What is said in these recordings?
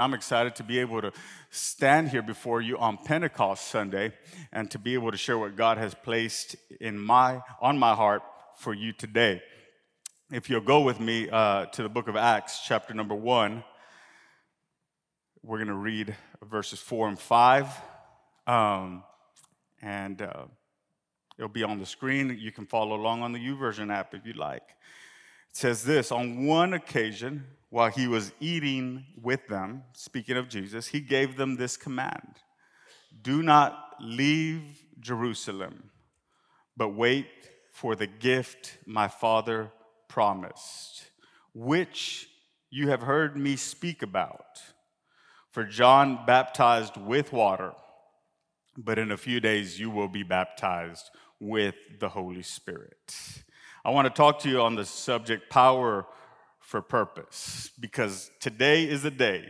I'm excited to be able to stand here before you on Pentecost Sunday and to be able to share what God has placed in my on my heart for you today. If you'll go with me uh, to the book of Acts, chapter number one, we're going to read verses four and five, um, and uh, it'll be on the screen. You can follow along on the YouVersion app if you like. Says this: On one occasion while he was eating with them, speaking of Jesus, he gave them this command Do not leave Jerusalem, but wait for the gift my Father promised, which you have heard me speak about. For John baptized with water, but in a few days you will be baptized with the Holy Spirit. I want to talk to you on the subject power for purpose because today is a day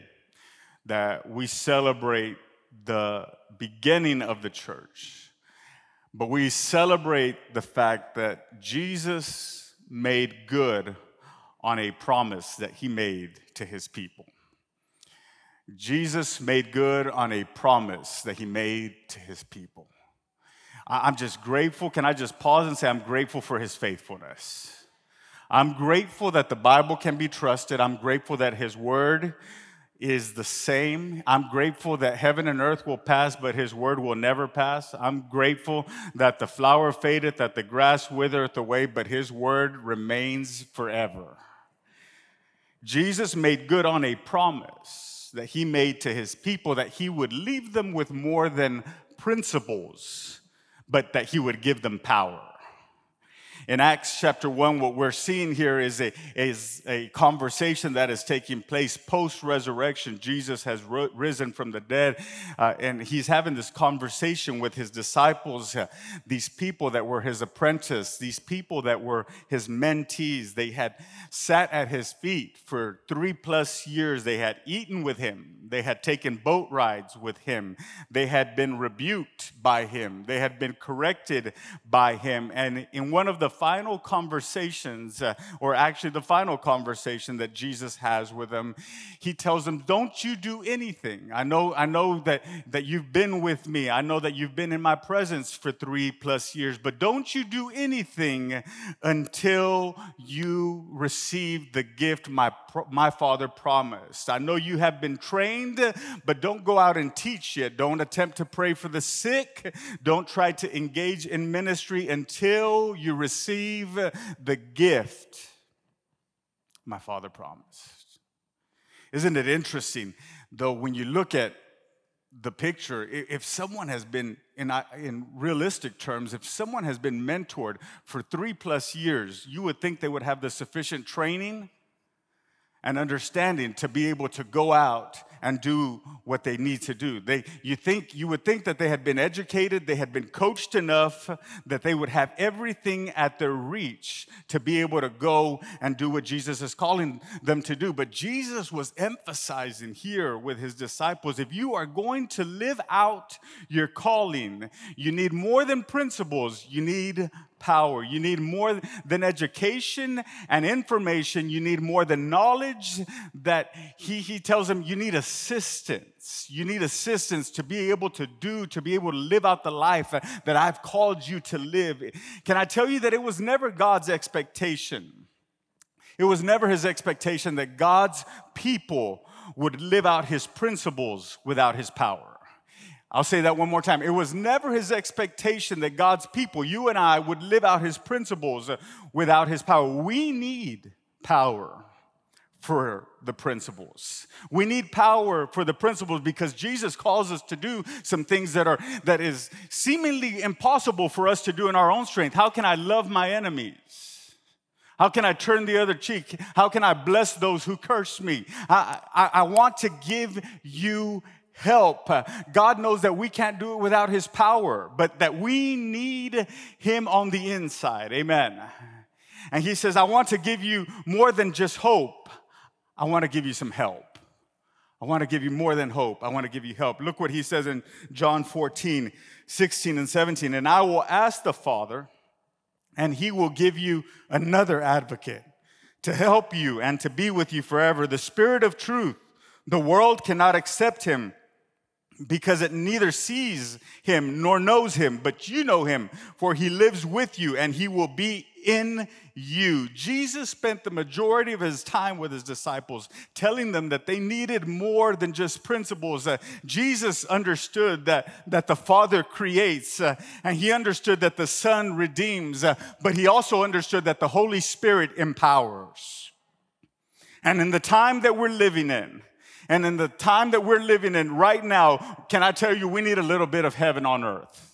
that we celebrate the beginning of the church, but we celebrate the fact that Jesus made good on a promise that he made to his people. Jesus made good on a promise that he made to his people. I'm just grateful. Can I just pause and say, I'm grateful for his faithfulness? I'm grateful that the Bible can be trusted. I'm grateful that His Word is the same. I'm grateful that heaven and earth will pass, but His Word will never pass. I'm grateful that the flower fadeth, that the grass withereth away, but His Word remains forever. Jesus made good on a promise that He made to His people that He would leave them with more than principles, but that He would give them power. In Acts chapter 1, what we're seeing here is a, is a conversation that is taking place post resurrection. Jesus has ro- risen from the dead, uh, and he's having this conversation with his disciples, uh, these people that were his apprentice, these people that were his mentees. They had sat at his feet for three plus years, they had eaten with him, they had taken boat rides with him, they had been rebuked by him, they had been corrected by him. And in one of the final conversations, uh, or actually the final conversation that Jesus has with them, he tells them, Don't you do anything. I know, I know that, that you've been with me. I know that you've been in my presence for three plus years, but don't you do anything until you receive the gift my, my father promised. I know you have been trained, but don't go out and teach yet. Don't attempt to pray for the sick. Don't try to engage in ministry until you receive receive the gift my father promised. Isn't it interesting, though, when you look at the picture, if someone has been, in, in realistic terms, if someone has been mentored for three plus years, you would think they would have the sufficient training and understanding to be able to go out and do what they need to do. They, you, think, you would think that they had been educated, they had been coached enough that they would have everything at their reach to be able to go and do what Jesus is calling them to do. But Jesus was emphasizing here with his disciples if you are going to live out your calling, you need more than principles, you need power. You need more than education and information. You need more than knowledge that he, he tells them you need assistance. You need assistance to be able to do, to be able to live out the life that I've called you to live. Can I tell you that it was never God's expectation? It was never his expectation that God's people would live out his principles without his power. I'll say that one more time. It was never his expectation that God's people, you and I, would live out his principles without his power. We need power for the principles. We need power for the principles because Jesus calls us to do some things that are that is seemingly impossible for us to do in our own strength. How can I love my enemies? How can I turn the other cheek? How can I bless those who curse me? I, I, I want to give you help. God knows that we can't do it without His power, but that we need Him on the inside. Amen. And He says, I want to give you more than just hope, I want to give you some help. I want to give you more than hope. I want to give you help. Look what He says in John 14, 16, and 17. And I will ask the Father, and He will give you another advocate to help you and to be with you forever, the Spirit of truth The world cannot accept him because it neither sees him nor knows him, but you know him, for he lives with you and he will be in you. Jesus spent the majority of his time with his disciples, telling them that they needed more than just principles. Uh, Jesus understood that, that the Father creates, uh, and he understood that the Son redeems, uh, but he also understood that the Holy Spirit empowers. And in the time that we're living in, and in the time that we're living in right now, can I tell you, we need a little bit of heaven on earth.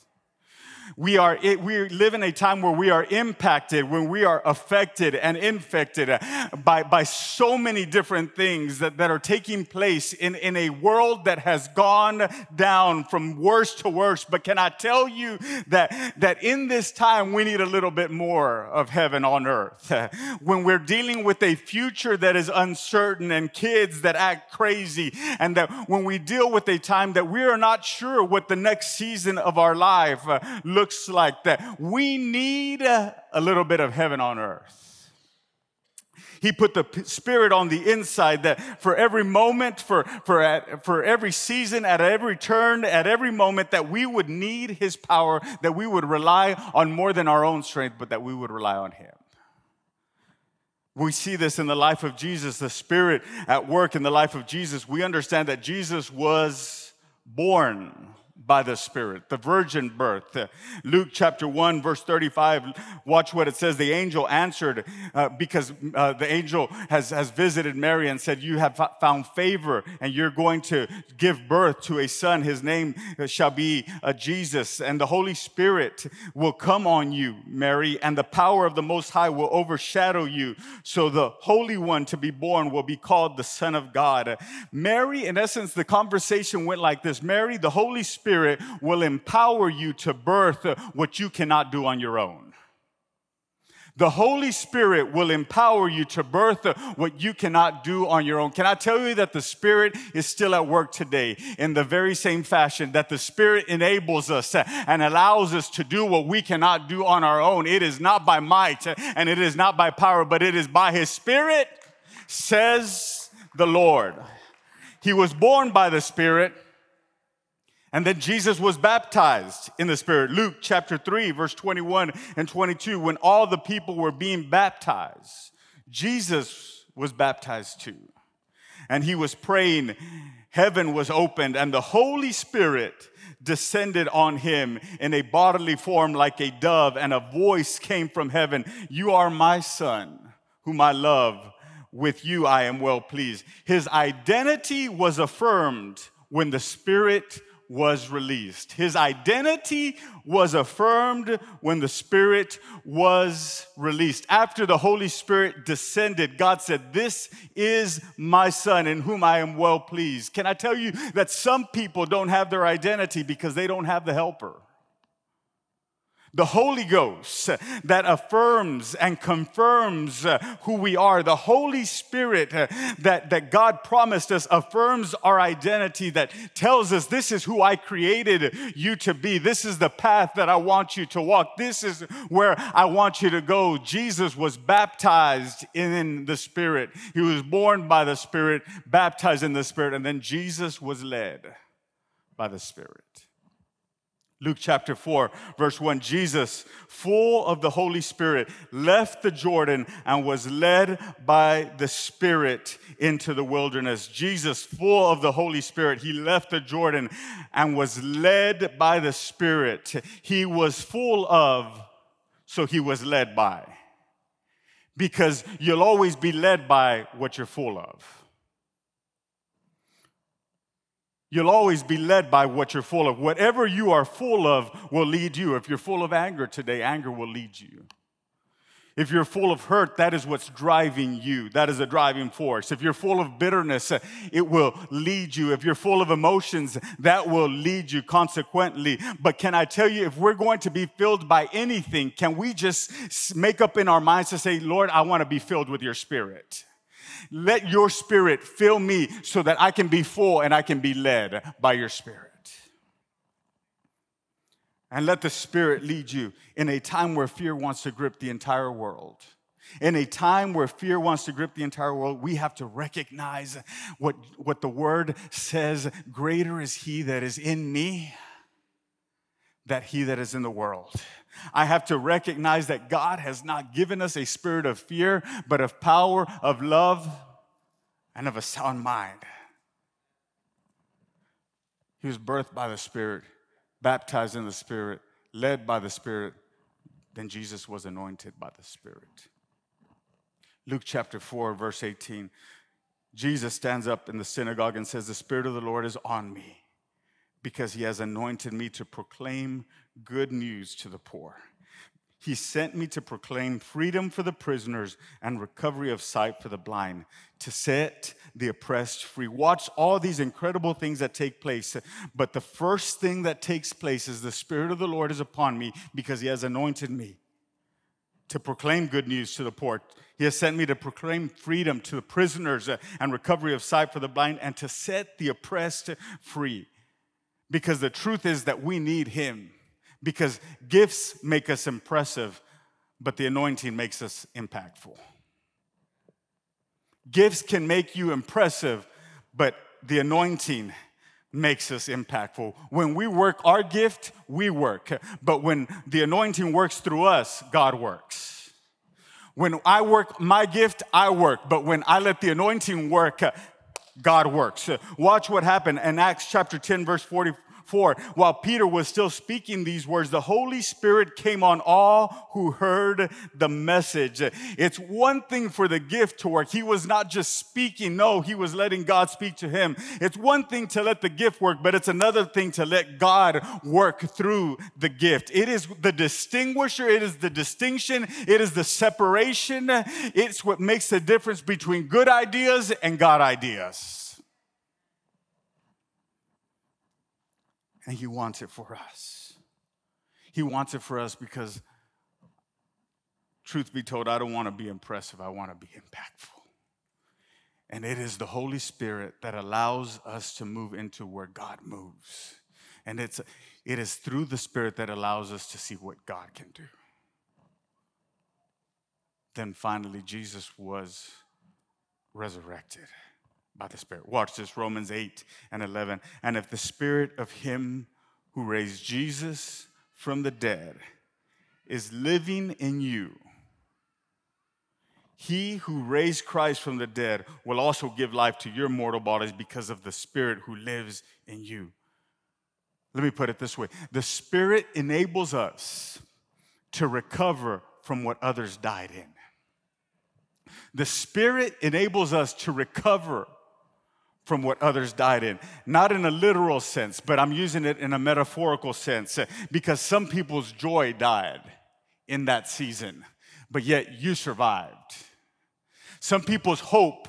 We are we live in a time where we are impacted, when we are affected and infected by, by so many different things that, that are taking place in, in a world that has gone down from worse to worse. But can I tell you that, that in this time we need a little bit more of heaven on earth? When we're dealing with a future that is uncertain and kids that act crazy, and that when we deal with a time that we are not sure what the next season of our life uh, looks like that. We need a, a little bit of heaven on earth. He put the Spirit on the inside that for every moment, for, for, for every season, at every turn, at every moment, that we would need His power, that we would rely on more than our own strength, but that we would rely on Him. We see this in the life of Jesus, the Spirit at work in the life of Jesus. We understand that Jesus was born by the Spirit, the virgin birth. Luke chapter 1, verse 35, watch what it says. The angel answered uh, because uh, the angel has, has visited Mary and said, You have found favor and you're going to give birth to a son. His name shall be uh, Jesus, and the Holy Spirit will come on you, Mary, and the power of the Most High will overshadow you. So the Holy One to be born will be called the Son of God. Mary, in essence, the conversation went like this Mary, the Holy Spirit, Spirit will empower you to birth what you cannot do on your own. The Holy Spirit will empower you to birth what you cannot do on your own. Can I tell you that the Spirit is still at work today in the very same fashion that the Spirit enables us and allows us to do what we cannot do on our own? It is not by might and it is not by power, but it is by His Spirit, says the Lord. He was born by the Spirit and then Jesus was baptized in the Spirit. Luke chapter 3, verse 21 and 22. When all the people were being baptized, Jesus was baptized too. And he was praying, heaven was opened, and the Holy Spirit descended on him in a bodily form like a dove, and a voice came from heaven You are my son, whom I love. With you I am well pleased. His identity was affirmed when the Spirit was released. His identity was affirmed when the Spirit was released. After the Holy Spirit descended, God said, This is my Son in whom I am well pleased. Can I tell you that some people don't have their identity because they don't have the helper? The Holy Ghost that affirms and confirms uh, who we are. The Holy Spirit uh, that, that God promised us affirms our identity, that tells us this is who I created you to be. This is the path that I want you to walk. This is where I want you to go. Jesus was baptized in the Spirit. He was born by the Spirit, baptized in the Spirit, and then Jesus was led by the Spirit. Luke chapter 4, verse 1 Jesus, full of the Holy Spirit, left the Jordan and was led by the Spirit into the wilderness. Jesus, full of the Holy Spirit, he left the Jordan and was led by the Spirit. He was full of, so he was led by. Because you'll always be led by what you're full of. You'll always be led by what you're full of. Whatever you are full of will lead you. If you're full of anger today, anger will lead you. If you're full of hurt, that is what's driving you. That is a driving force. If you're full of bitterness, it will lead you. If you're full of emotions, that will lead you consequently. But can I tell you, if we're going to be filled by anything, can we just make up in our minds to say, Lord, I want to be filled with your spirit? Let your spirit fill me so that I can be full and I can be led by your spirit. And let the spirit lead you in a time where fear wants to grip the entire world. In a time where fear wants to grip the entire world, we have to recognize what, what the word says greater is he that is in me that he that is in the world. I have to recognize that God has not given us a spirit of fear, but of power, of love, and of a sound mind. He was birthed by the Spirit, baptized in the Spirit, led by the Spirit. Then Jesus was anointed by the Spirit. Luke chapter 4, verse 18. Jesus stands up in the synagogue and says, The Spirit of the Lord is on me because he has anointed me to proclaim good news to the poor. He sent me to proclaim freedom for the prisoners and recovery of sight for the blind, to set the oppressed free. Watch all these incredible things that take place. But the first thing that takes place is the Spirit of the Lord is upon me because He has anointed me to proclaim good news to the poor. He has sent me to proclaim freedom to the prisoners and recovery of sight for the blind and to set the oppressed free. Because the truth is that we need Him. Because gifts make us impressive, but the anointing makes us impactful. Gifts can make you impressive, but the anointing makes us impactful. When we work our gift, we work. But when the anointing works through us, God works. When I work my gift, I work. But when I let the anointing work, God works. Watch what happened in Acts chapter 10, verse 40, 4 While Peter was still speaking these words, the Holy Spirit came on all who heard the message. It's one thing for the gift to work. He was not just speaking, no, he was letting God speak to him. It's one thing to let the gift work, but it's another thing to let God work through the gift. It is the distinguisher, it is the distinction, it is the separation. It's what makes the difference between good ideas and God ideas. And He wants it for us. He wants it for us because, truth be told, I don't want to be impressive, I want to be impactful. And it is the Holy Spirit that allows us to move into where God moves. And it's, it is through the Spirit that allows us to see what God can do. Then finally, Jesus was resurrected by the Spirit. Watch this Romans 8 and 11. And if the Spirit of Him who raised Jesus from the dead is living in you, he who raised Christ from the dead will also give life to your mortal bodies because of the Spirit who lives in you. Let me put it this way the Spirit enables us to recover from what others died in. The Spirit enables us to recover from what others died in. Not in a literal sense, but I'm using it in a metaphorical sense uh, because some people's joy died in that season, but yet you survived. Some people's hope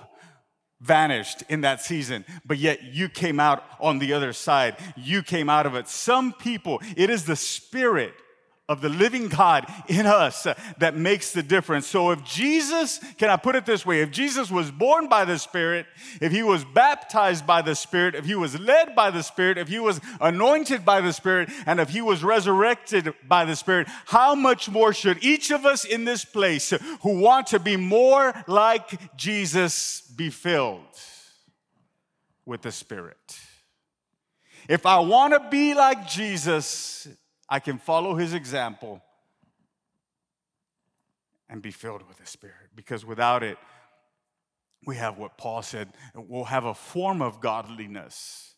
vanished in that season, but yet you came out on the other side. You came out of it. Some people, it is the Spirit of the living God in us that makes the difference. So if Jesus, can I put it this way? If Jesus was born by the Spirit, if he was baptized by the Spirit, if he was led by the Spirit, if he was anointed by the Spirit, and if he was resurrected by the Spirit, how much more should each of us in this place who want to be more like Jesus be filled with the Spirit? If I want to be like Jesus, I can follow his example and be filled with the Spirit. Because without it, we have what Paul said we'll have a form of godliness.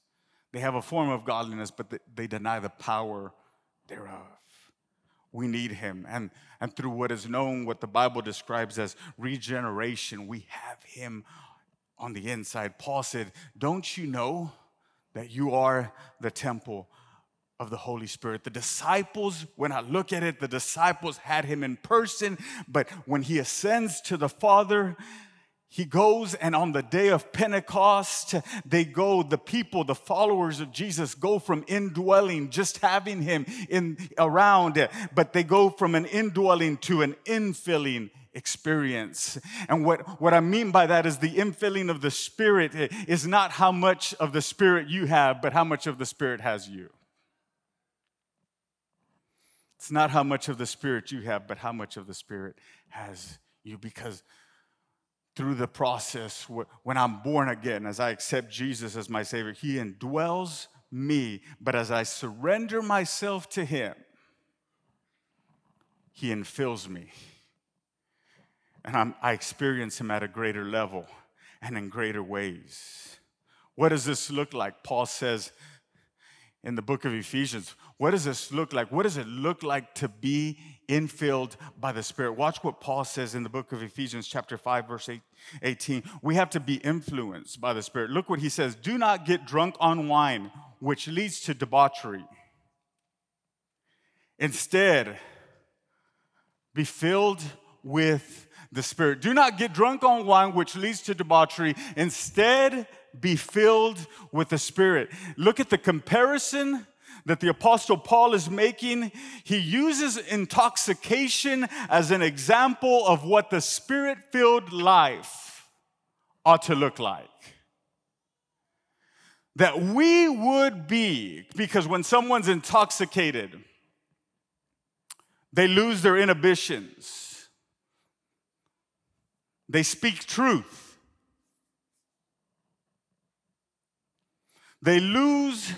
They have a form of godliness, but they deny the power thereof. We need him. And, and through what is known, what the Bible describes as regeneration, we have him on the inside. Paul said, Don't you know that you are the temple of the Holy Spirit. The disciples, when I look at it, the disciples had him in person, but when he ascends to the Father, he goes and on the day of Pentecost, they go, the people, the followers of Jesus go from indwelling, just having him in around, but they go from an indwelling to an infilling experience. And what, what I mean by that is the infilling of the Spirit is not how much of the Spirit you have, but how much of the Spirit has you. It's not how much of the Spirit you have, but how much of the Spirit has you because through the process, when I'm born again, as I accept Jesus as my Savior, He indwells me. But as I surrender myself to Him, He infills me. And I'm, I experience Him at a greater level and in greater ways. What does this look like? Paul says in the book of Ephesians, what does this look like? What does it look like to be infilled by the Spirit? Watch what Paul says in the book of Ephesians, chapter 5, verse 18. We have to be influenced by the Spirit. Look what he says Do not get drunk on wine, which leads to debauchery. Instead, be filled with the Spirit. Do not get drunk on wine, which leads to debauchery. Instead, be filled with the Spirit. Look at the comparison that the Apostle Paul is making. He uses intoxication as an example of what the Spirit filled life ought to look like. That we would be, because when someone's intoxicated, they lose their inhibitions, they speak truth They lose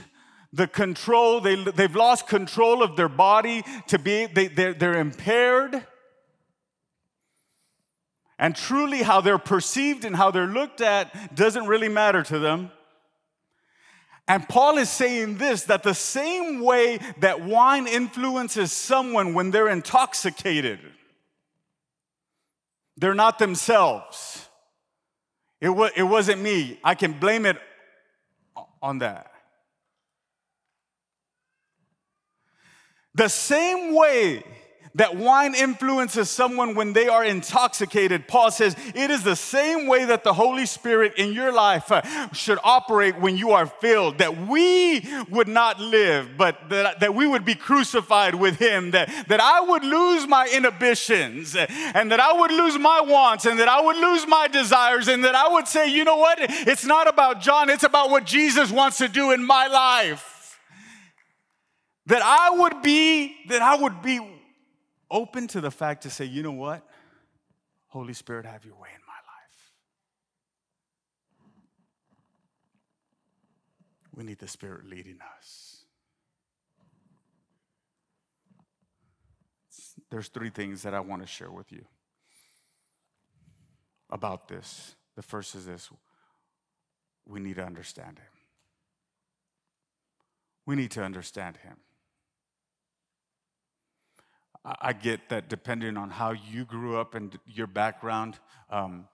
the control, they, they've lost control of their body to be, they, they're, they're impaired. And truly, how they're perceived and how they're looked at doesn't really matter to them. And Paul is saying this that the same way that wine influences someone when they're intoxicated, they're not themselves. It, was, it wasn't me. I can blame it on that. The same way that wine influences someone when they are intoxicated, Paul says it is the same way that the Holy Spirit in your life uh, should operate when you are filled. That we would not live, but that, that we would be crucified with Him. That, that I would lose my inhibitions and that I would lose my wants and that I would lose my desires and that I would say, you know what? It's not about John, it's about what Jesus wants to do in my life that I would be that I would be open to the fact to say, you know what? Holy Spirit, have your way in my life. We need the Spirit leading us. There's three things that I want to share with you about this. The first is this we need to understand Him. We need to understand Him. I get that depending on how you grew up and your background, um,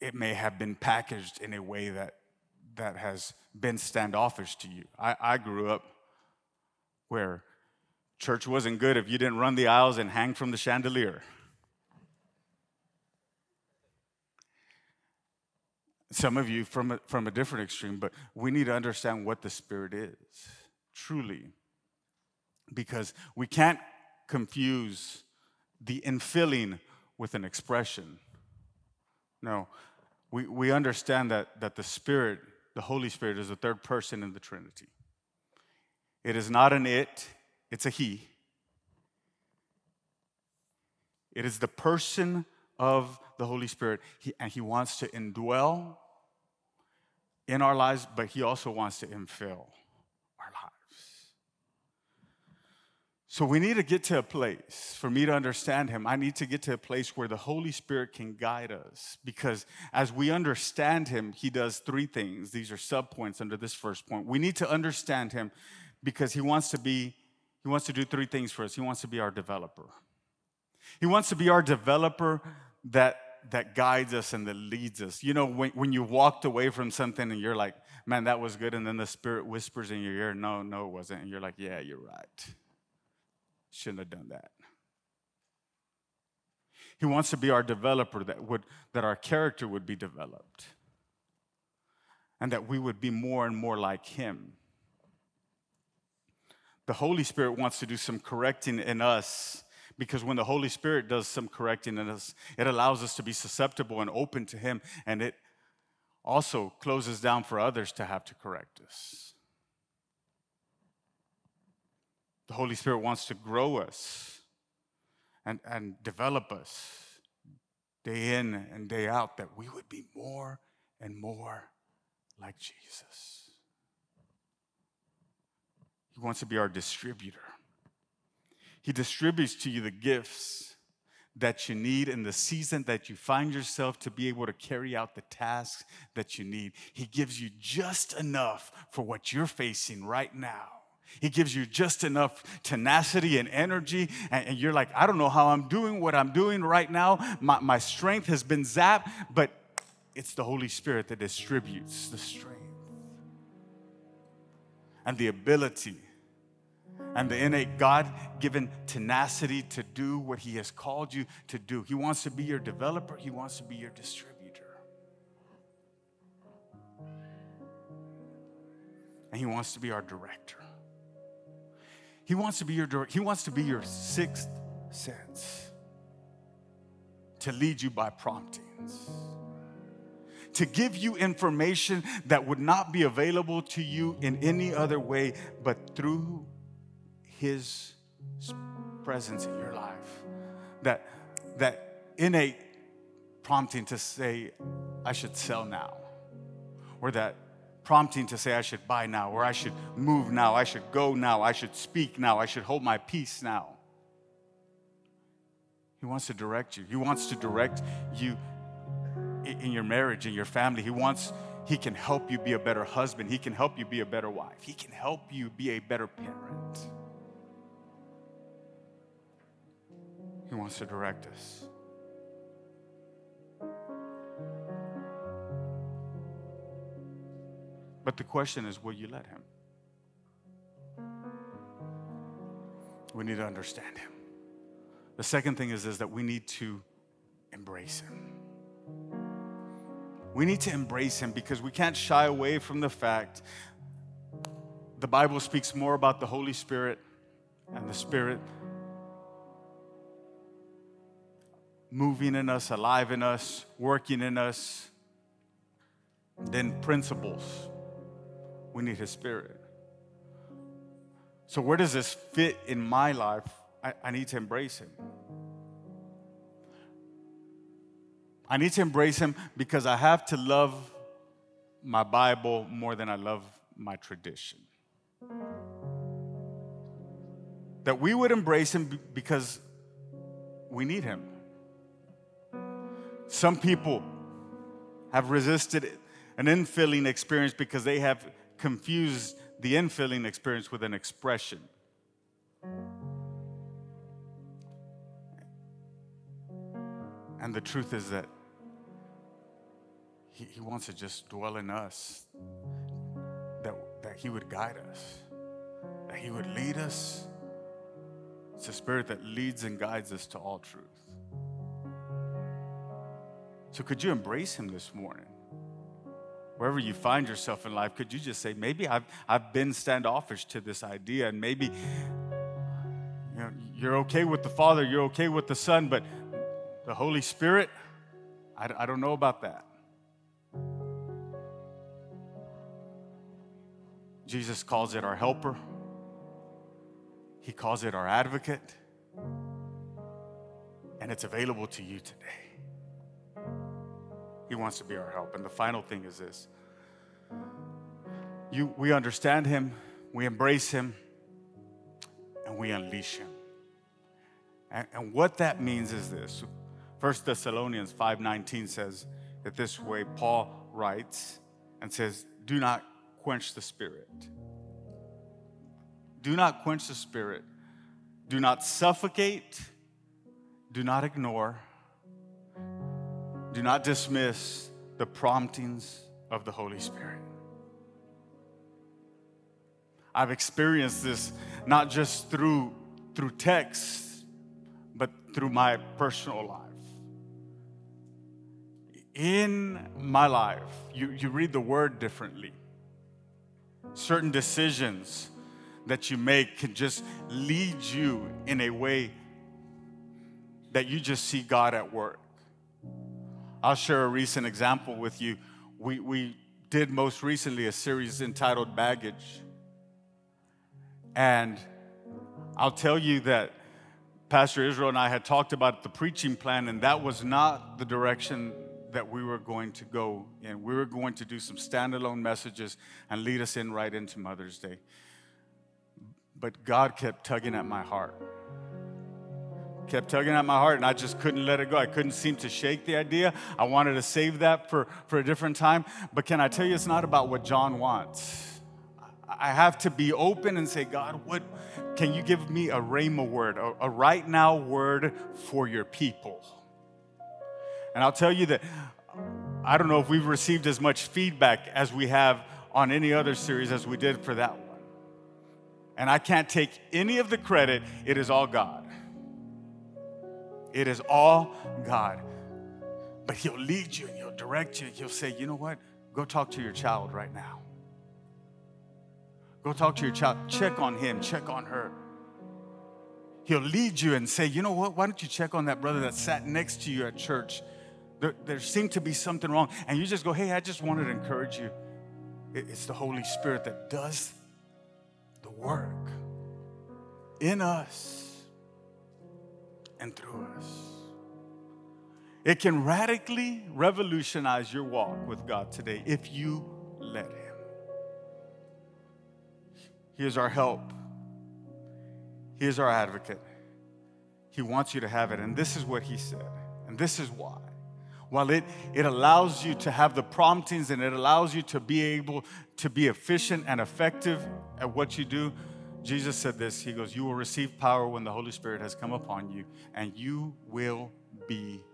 it may have been packaged in a way that, that has been standoffish to you. I, I grew up where church wasn't good if you didn't run the aisles and hang from the chandelier. Some of you from a, from a different extreme, but we need to understand what the Spirit is truly because we can't confuse the infilling with an expression. No, we, we understand that, that the Spirit, the Holy Spirit, is the third person in the Trinity. It is not an it, it's a He. It is the person of the Holy Spirit, he, and He wants to indwell in our lives, but He also wants to infill. So we need to get to a place, for me to understand him, I need to get to a place where the Holy Spirit can guide us. Because as we understand him, he does three things. These are subpoints under this first point. We need to understand him because he wants to be, he wants to do three things for us. He wants to be our developer. He wants to be our developer that that guides us and that leads us. You know, when, when you walked away from something and you're like, man, that was good, and then the Spirit whispers in your ear, no, no, it wasn't. And you're like, yeah, you're right shouldn't have done that. He wants to be our developer that would that our character would be developed and that we would be more and more like him. The Holy Spirit wants to do some correcting in us because when the Holy Spirit does some correcting in us, it allows us to be susceptible and open to him and it also closes down for others to have to correct us. The Holy Spirit wants to grow us and, and develop us day in and day out that we would be more and more like Jesus. He wants to be our distributor. He distributes to you the gifts that you need in the season that you find yourself to be able to carry out the tasks that you need. He gives you just enough for what you're facing right now. He gives you just enough tenacity and energy, and, you're like, I don't know how I'm doing what I'm doing right now. My, my strength has been zapped, but it's the Holy Spirit that distributes the strength and the ability and the innate God given tenacity to do what He has called you to do. He wants to be your developer, He wants to be your distributor. And He wants to be our director. He wants to be your director. He wants to be your sixth sense to lead you by promptings to give you information that would not be available to you in any other way but through his presence in your life. That, that innate prompting to say, I should sell now, or that prompting to say, I should buy now, or I should move now, I should go now, I should speak now, I should hold my peace now. He wants to direct you. He wants to direct you in your marriage, in your family. He wants, He can help you be a better husband. He can help you be a better wife. He can help you be a better parent. He wants to direct us. But the question is will you let Him? We need to understand Him. The second thing is, is that we need to embrace Him. We need to embrace Him because we can't shy away from the fact the Bible speaks more about the Holy Spirit and the Spirit moving in us, alive in us, working in us. than principles. We need His Spirit. So, where does this fit in my life? I, I need to embrace Him. I need to embrace Him because I have to love my Bible more than I love my tradition. That we would embrace Him because we need Him. Some people have resisted an infilling experience because they have confused the infilling experience with an expression. And the truth is that he, he wants to just dwell in us, that, that He would guide us, that He would lead us. It's a spirit that leads and guides us to all truth. So, could you embrace Him this morning? Wherever you find yourself in life, could you just say, maybe I've, I've been standoffish to this idea, and maybe you know, you're okay with the Father, you're okay with the Son, but the Holy Spirit, I, I don't know about that. Jesus calls it our helper, He calls it our advocate, and it's available to you today. He wants to be our help. And the final thing is this you, we understand Him, we embrace Him, and we unleash Him. And, and what that means is this 1 Thessalonians 5:19 says that this way Paul writes and says, Do not quench the spirit. Do not quench the spirit. Do not suffocate. Do not ignore do not dismiss the promptings of the Holy Spirit. I've experienced this not just through, through text, but through my personal life. In my life, you, you read the word differently. Certain decisions that you make can just lead you in a way that you just see God at work. I'll share a recent example with you. We, we did most recently a series entitled Baggage. And I'll tell you that Pastor Israel and I had talked about the preaching plan, and that was not the direction that we were going to go in. We were going to do some standalone messages and lead us in right into Mother's Day. But God kept tugging at my heart. Kept tugging at my heart, and I just couldn't let it go. I couldn't seem to shake the idea. I wanted to save that for, for a different time. But can I tell you, it's not about what John wants. I have to be open and say, God, what can you give me a rhema word, a, a right now word for your people? And I'll tell you that I don't know if we've received as much feedback as we have on any other series as we did for that one. And I can't take any of the credit, it is all God. It is all God. But He'll lead you and He'll direct you. He'll say, you know what? Go talk to your child right now. Go talk to your child. Check on him, check on her. He'll lead you and say, you know what? Why don't you check on that brother that sat next to you at church? There, there seemed to be something wrong. And you just go, hey, I just wanted to encourage you. It's the Holy Spirit that does the work in us and through us. It can radically revolutionize your walk with God today if you let Him. He is our help. He is our advocate. He wants you to have it. And this is what he said. And this is why. While it, it allows you to have the promptings and it allows you to be able to be efficient and effective at what you do, Jesus said this He goes, You will receive power when the Holy Spirit has come upon you, and you will be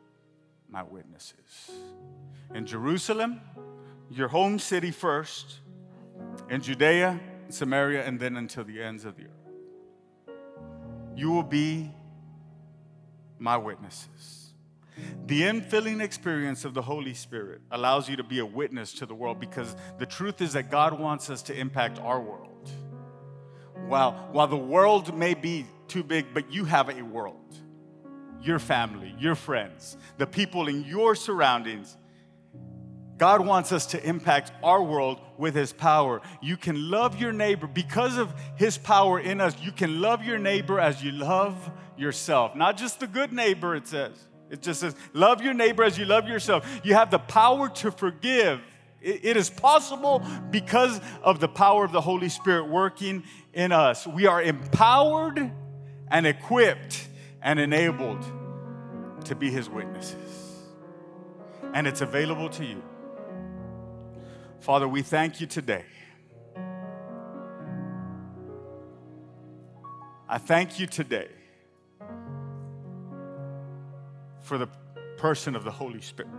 my witnesses. In Jerusalem, your home city first, in Judea, Samaria, and then until the ends of the earth. You will be my witnesses. The infilling experience of the Holy Spirit allows you to be a witness to the world because the truth is that God wants us to impact our world. While, while the world may be too big, but you have a world, your family, your friends, the people in your surroundings God wants us to impact our world with His power. You can love your neighbor because of His power in us. You can love your neighbor as you love yourself. Not just the good neighbor, it says. It just says, love your neighbor as you love yourself. You have the power to forgive. it is possible because of the power of the Holy Spirit working in us. We are empowered and equipped and enabled to be His witnesses. And it's available to you. Father, we thank you today. I thank you today for the person of the Holy Spirit.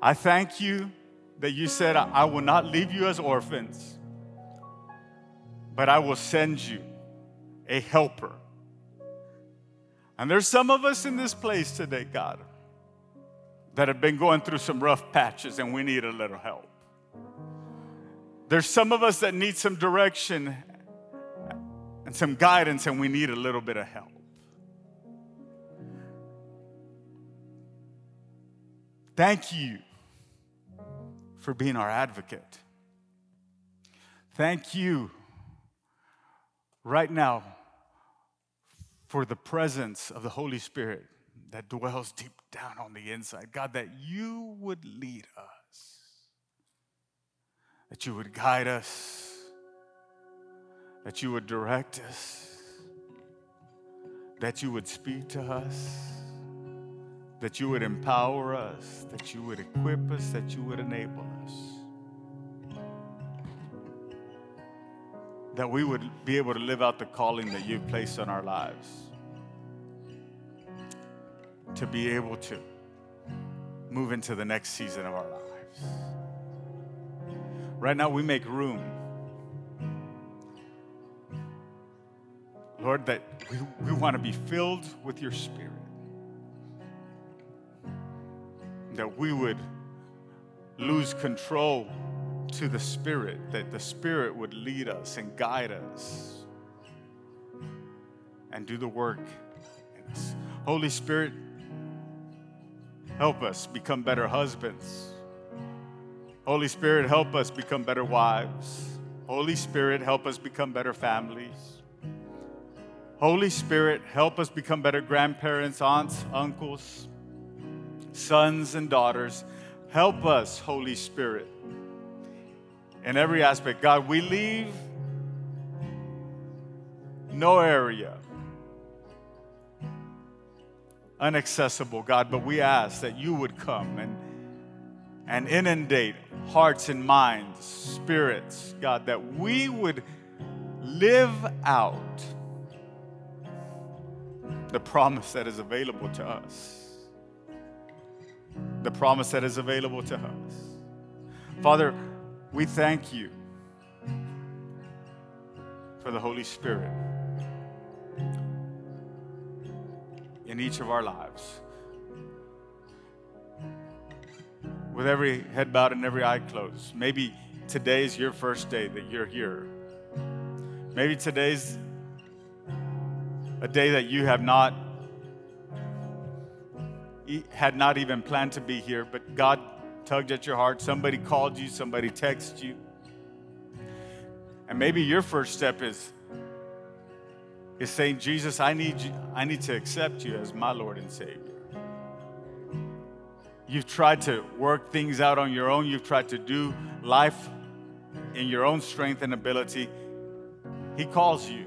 I thank you that you said, I will not leave you as orphans, but I will send you a helper. And there's some of us in this place today, God that have been going through some rough patches and we need a little help. There's some of us that need some direction and some guidance and we need a little bit of help. Thank you for being our advocate. Thank you right now for the presence of the Holy Spirit that dwells deep down on the inside. God, that you would lead us, that you would guide us, that you would direct us, that you would speak to us, that you would empower us, that you would equip us, that you would enable us. That we would be able to live out the calling that you've placed on our lives to be able to move into the next season of our lives. Right now, we make room. Lord, that we, we want to be filled with your spirit. That we would lose control to the spirit, that the spirit would lead us and guide us and do the work in us. Holy Spirit, Help us become better husbands. Holy Spirit, help us become better wives. Holy Spirit, help us become better families. Holy Spirit, help us become better grandparents, aunts, uncles, sons, and daughters. Help us, Holy Spirit, in every aspect. God, we leave no area inaccessible, God, but we ask that you would come and, and inundate hearts and minds, spirits, God, that we would live out the promise that is available to us. The promise that is available to us. Father, we thank you for the Holy Spirit in each of our lives. With every head bowed and every eye closed, maybe today is your first day that you're here. Maybe today's a day that you have not had not even planned to be here, but God tugged at your heart. Somebody called you, somebody texted you. And maybe your first step is is saying, Jesus, I need you, I need to accept you as my Lord and Savior. You've tried to work things out on your own. You've tried to do life in your own strength and ability. He calls you.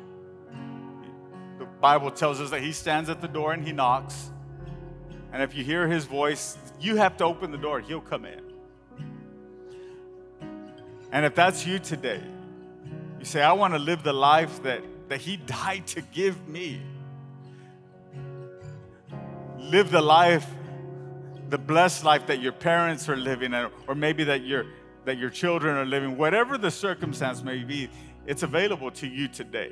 The Bible tells us that He stands at the door and He knocks. And if you hear His voice, you have to open the door, He'll come in. And if that's you today, you say, I want to live the life that that He died to give me. Live the life, the blessed life that your parents are living, or maybe that your, that your children are living, whatever the circumstance may be, it's available to you today.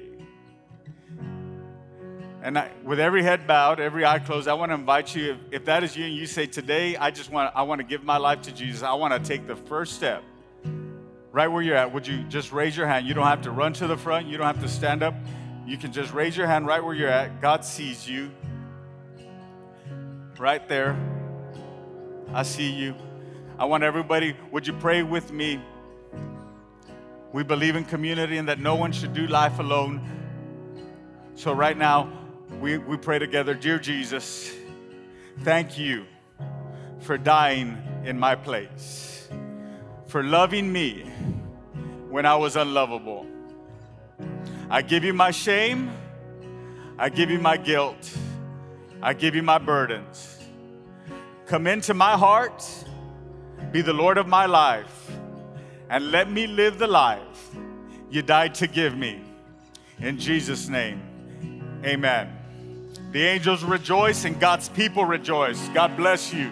And I, with every head bowed, every eye closed, I want to invite you, if, if that is you and you say, Today, I just want, I want to give my life to Jesus, I want to take the first step right where you're at, would you just raise your hand? You don't have to run to the front, you don't have to stand up. You can just raise your hand right where you're at. God sees you. Right there. I see you. I want everybody, would you pray with me? We believe in community and that no one should do life alone. So, right now, we, we pray together Dear Jesus, thank you for dying in my place for loving me when I was unlovable. I give you my shame. I give you my guilt. I give you my burdens. Come into my heart, be the Lord of my life, and let me live the life you died to give me. In Jesus' name, amen. The angels rejoice and God's people rejoice. God bless you.